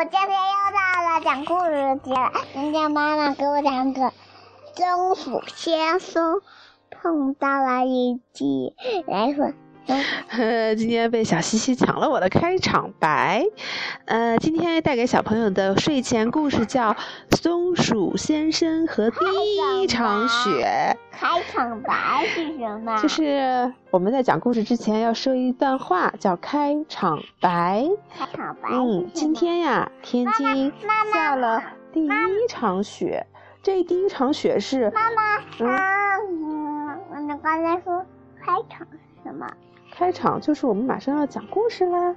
我今天又到了讲故事的节了。今天妈妈给我讲个松鼠先生碰到了一只来说。呵，今天被小西西抢了我的开场白。呃，今天带给小朋友的睡前故事叫《松鼠先生和第一场雪》。开场白是什么？就是我们在讲故事之前要说一段话，叫开场白。开场白。嗯，今天呀，天津下了第一场雪。这第一场雪是妈妈。嗯，你刚才说开场是什么？开场就是我们马上要讲故事啦。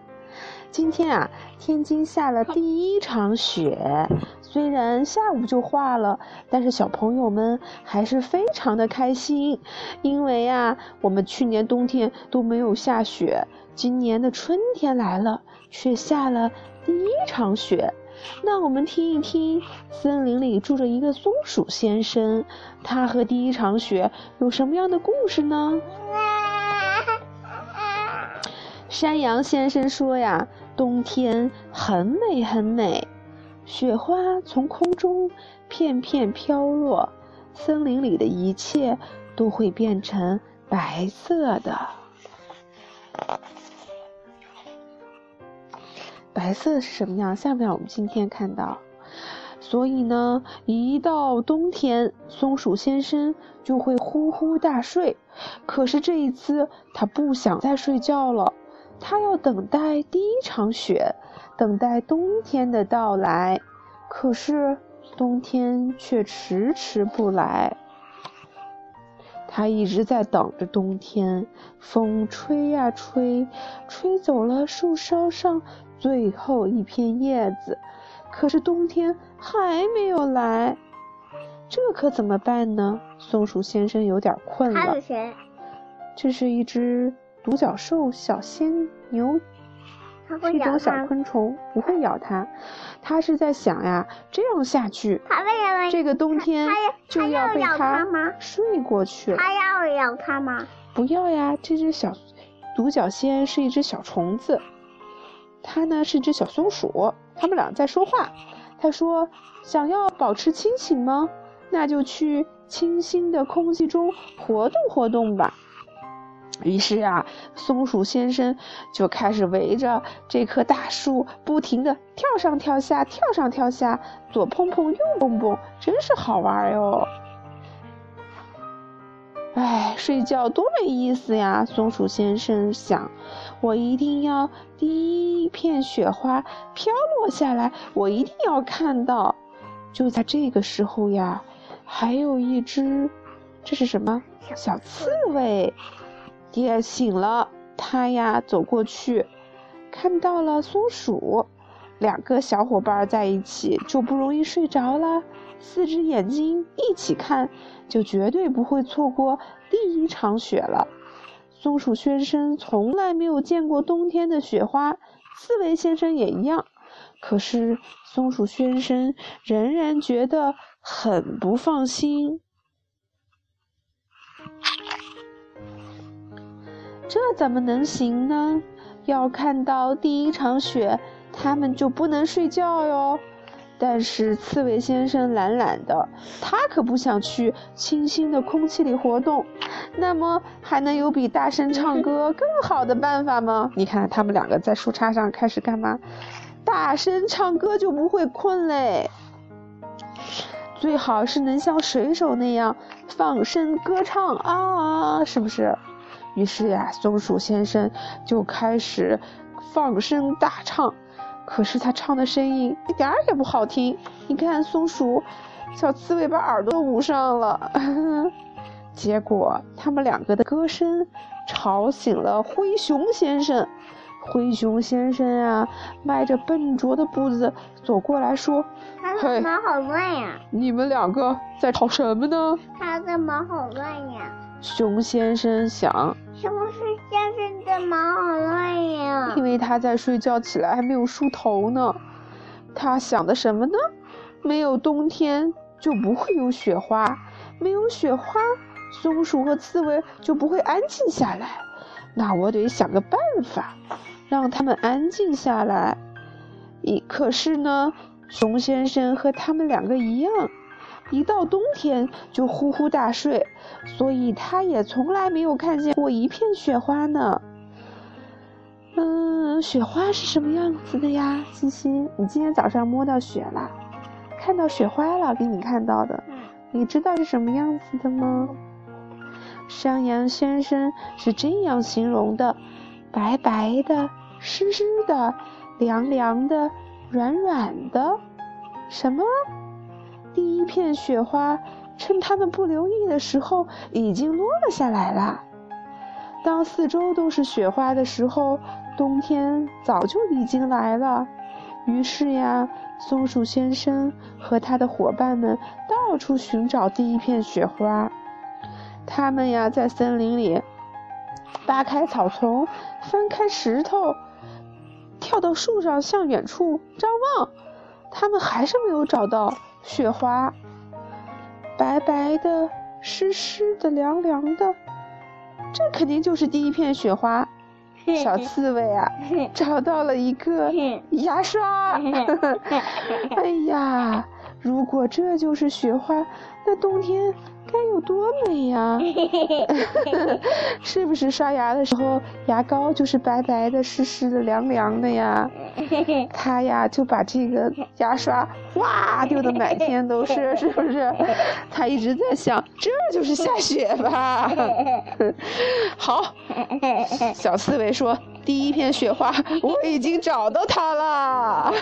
今天啊，天津下了第一场雪，虽然下午就化了，但是小朋友们还是非常的开心，因为啊，我们去年冬天都没有下雪，今年的春天来了，却下了第一场雪。那我们听一听，森林里住着一个松鼠先生，他和第一场雪有什么样的故事呢？山羊先生说呀，冬天很美很美，雪花从空中片片飘落，森林里的一切都会变成白色的。白色是什么样？下面我们今天看到，所以呢，一到冬天，松鼠先生就会呼呼大睡。可是这一次，他不想再睡觉了。他要等待第一场雪，等待冬天的到来，可是冬天却迟迟不来。他一直在等着冬天，风吹呀吹，吹走了树梢上最后一片叶子，可是冬天还没有来，这可怎么办呢？松鼠先生有点困了。还有谁？这是一只。独角兽、小仙牛，是一种小昆虫，不会咬它。它是在想呀，这样下去，这个冬天就要被它睡过去了。它要咬它吗？不要呀，这只小独角仙是一只小虫子，它呢是只小松鼠。它们俩在说话。它说：“想要保持清醒吗？那就去清新的空气中活动活动吧。”于是啊，松鼠先生就开始围着这棵大树不停地跳上跳下，跳上跳下，左蹦蹦右蹦蹦，真是好玩哟！哎，睡觉多没意思呀！松鼠先生想，我一定要第一片雪花飘落下来，我一定要看到。就在这个时候呀，还有一只，这是什么？小刺猬。爹醒了，他呀走过去，看到了松鼠，两个小伙伴在一起就不容易睡着了。四只眼睛一起看，就绝对不会错过第一场雪了。松鼠先生从来没有见过冬天的雪花，刺猬先生也一样。可是松鼠先生仍然觉得很不放心。这怎么能行呢？要看到第一场雪，他们就不能睡觉哟。但是刺猬先生懒懒的，他可不想去清新的空气里活动。那么，还能有比大声唱歌更好的办法吗？你看，他们两个在树杈上开始干嘛？大声唱歌就不会困嘞。最好是能像水手那样放声歌唱啊，是不是？于是呀，松鼠先生就开始放声大唱，可是他唱的声音一点儿也不好听。你看，松鼠小刺猬把耳朵捂上了，结果他们两个的歌声吵醒了灰熊先生。灰熊先生啊，迈着笨拙的步子走过来说：“他的毛好乱呀！你们两个在吵什么呢？”他的毛好乱呀！熊先生想。什么是先生的毛好乱呀？因为他在睡觉，起来还没有梳头呢。他想的什么呢？没有冬天就不会有雪花，没有雪花，松鼠和刺猬就不会安静下来。那我得想个办法，让他们安静下来。一可是呢，熊先生和他们两个一样，一到冬天就呼呼大睡，所以他也从来没有看见过一片雪花呢。嗯，雪花是什么样子的呀？西西，你今天早上摸到雪了，看到雪花了，给你看到的。你知道是什么样子的吗？山羊先生是这样形容的：白白的、湿湿的、凉凉的、软软的。什么？第一片雪花趁他们不留意的时候已经落了下来了。当四周都是雪花的时候。冬天早就已经来了，于是呀，松鼠先生和他的伙伴们到处寻找第一片雪花。他们呀，在森林里扒开草丛，翻开石头，跳到树上向远处张望。他们还是没有找到雪花，白白的、湿湿的、凉凉的，这肯定就是第一片雪花。小刺猬啊，找到了一个牙刷。哎呀，如果这就是雪花，那冬天该有多美呀！是不是刷牙的时候牙膏就是白白的、湿湿的、凉凉的呀？他呀就把这个牙刷哗丢的满天都是，是不是？他一直在想，这就是下雪吧？好，小刺猬说：“第一片雪花 我已经找到它了，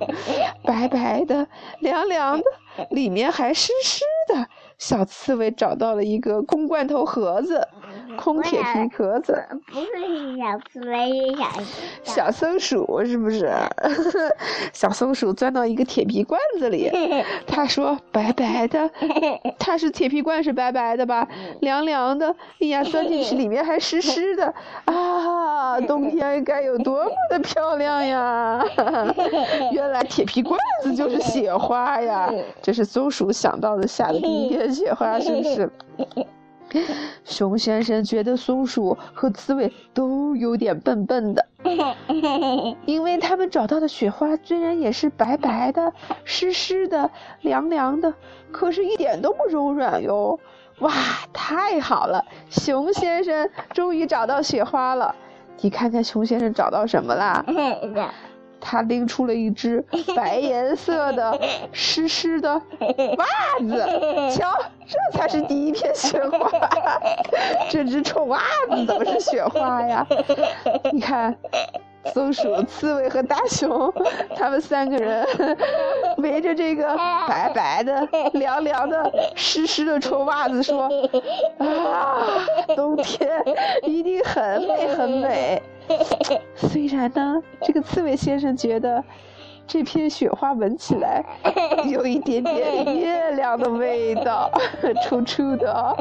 白白的，凉凉的，里面还湿湿的。”小刺猬找到了一个空罐头盒子，空铁皮壳子。不是小刺猬，是小小松鼠，是不是？小松鼠钻到一个铁皮罐子里，他说：“白白的，它是铁皮罐，是白白的吧？凉凉的，哎呀，钻进去里面还湿湿的啊！冬天该有多么的漂亮呀！原来铁皮罐子就是雪花呀！这是松鼠想到的下的第一片。”雪花是不是？熊先生觉得松鼠和刺猬都有点笨笨的，因为他们找到的雪花虽然也是白白的、湿湿的、凉凉的，可是一点都不柔软哟。哇，太好了！熊先生终于找到雪花了。你看看熊先生找到什么啦？他拎出了一只白颜色的 湿湿的袜子，瞧，这才是第一片雪花。这只臭袜子怎么是雪花呀？你看，松鼠、刺猬和大熊，他们三个人 围着这个白白的、凉凉的、湿湿的臭袜子说：“ 啊，冬天一定很美很美。” 虽然呢，这个刺猬先生觉得这片雪花闻起来有一点点月亮的味道，臭臭的，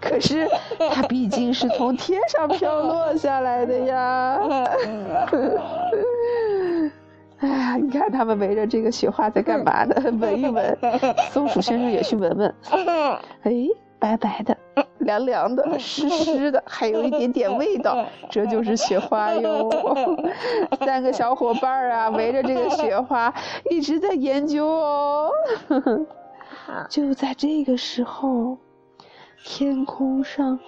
可是它毕竟是从天上飘落下来的呀。哎呀，你看他们围着这个雪花在干嘛呢？闻一闻，松鼠先生也去闻闻。哎。白白的，凉凉的，湿湿的，还有一点点味道，这就是雪花哟。三个小伙伴啊，围着这个雪花一直在研究哦。就在这个时候，天空上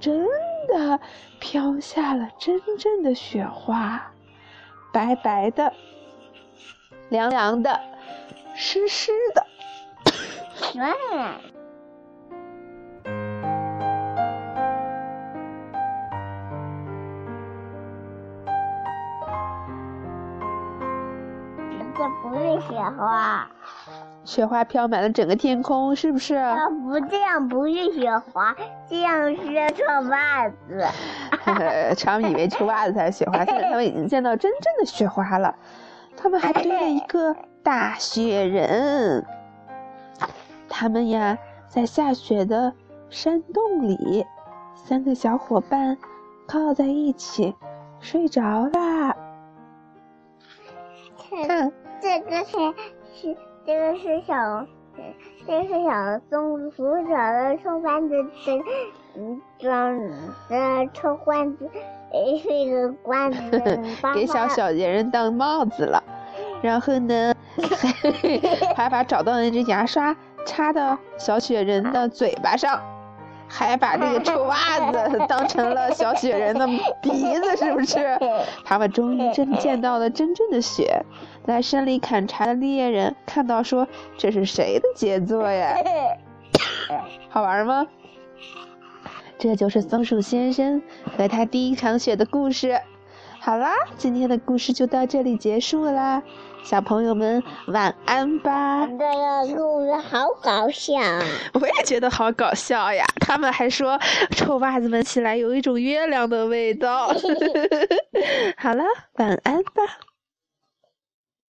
真的飘下了真正的雪花，白白的，凉凉的，湿湿的。花，雪花飘满了整个天空，是不是？不，这样不是雪花，这样是臭袜子。常以为臭袜子才是雪花，现在他们已经见到真正的雪花了。他们还堆了一个大雪人。他们呀，在下雪的山洞里，三个小伙伴靠在一起睡着啦。个是是这个是小，这个是小松鼠找的臭罐子的，嗯装的臭罐子，是一个罐子给小小人当帽子了。然后呢，还把找到那只牙刷插到小雪人的嘴巴上，还把这个臭袜子 当成了小雪人的鼻子，是不是？他们终于真 见到了真正的雪。在山里砍柴的猎人看到说：“这是谁的杰作呀？好玩吗？”这就是松鼠先生和他第一场雪的故事。好啦，今天的故事就到这里结束啦，小朋友们晚安吧。这个故事好搞笑啊！我也觉得好搞笑呀，他们还说臭袜子闻起来有一种月亮的味道。好了，晚安吧。